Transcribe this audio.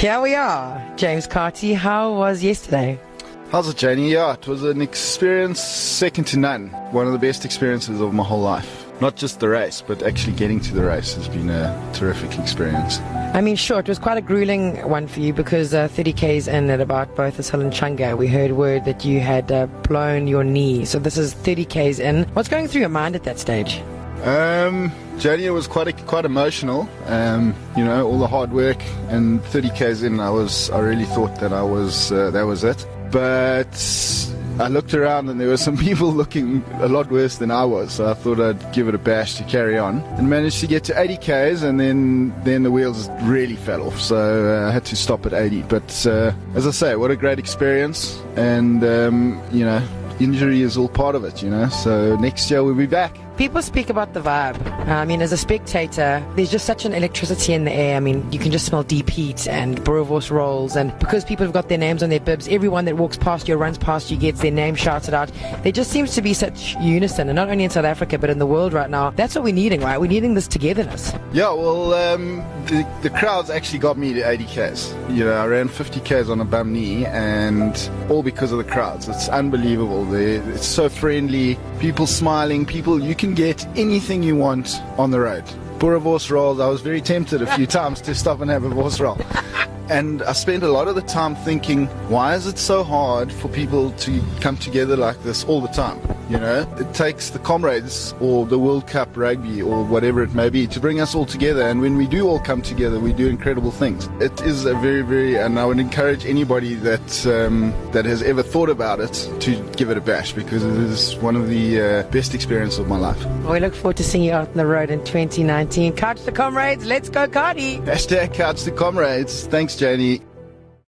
Here we are. James Carty, how was yesterday? How's it, Janie? Yeah, it was an experience second to none. One of the best experiences of my whole life. Not just the race, but actually getting to the race has been a terrific experience. I mean, sure, it was quite a grueling one for you because uh, 30Ks in at about Botha's Hill and Inchanga, we heard word that you had uh, blown your knee. So this is 30Ks in. What's going through your mind at that stage? Um, was quite a, quite emotional. Um, you know, all the hard work and 30 k's in, I was I really thought that I was uh, that was it. But I looked around and there were some people looking a lot worse than I was, so I thought I'd give it a bash to carry on. And managed to get to 80 k's, and then then the wheels really fell off, so uh, I had to stop at 80. But uh, as I say, what a great experience, and um, you know, injury is all part of it, you know. So next year we'll be back. People speak about the vibe. Uh, I mean, as a spectator, there's just such an electricity in the air. I mean, you can just smell deep heat and Boerewors rolls. And because people have got their names on their bibs, everyone that walks past you, runs past you, gets their name shouted out. There just seems to be such unison, and not only in South Africa, but in the world right now. That's what we're needing, right? We're needing this togetherness. Yeah, well, um, the, the crowds actually got me to 80 Ks. You know, I ran 50 Ks on a bum knee, and all because of the crowds. It's unbelievable. They, it's so friendly, people smiling, people, you can can get anything you want on the road. Boerewors rolls, I was very tempted a few times to stop and have a wors roll. And I spend a lot of the time thinking, why is it so hard for people to come together like this all the time? You know, it takes the comrades or the World Cup rugby or whatever it may be to bring us all together. And when we do all come together, we do incredible things. It is a very, very, and I would encourage anybody that um, that has ever thought about it to give it a bash because it is one of the uh, best experiences of my life. We look forward to seeing you out on the road in 2019. Couch the comrades, let's go, Carty. Hashtag couch the comrades. Thanks, Janie.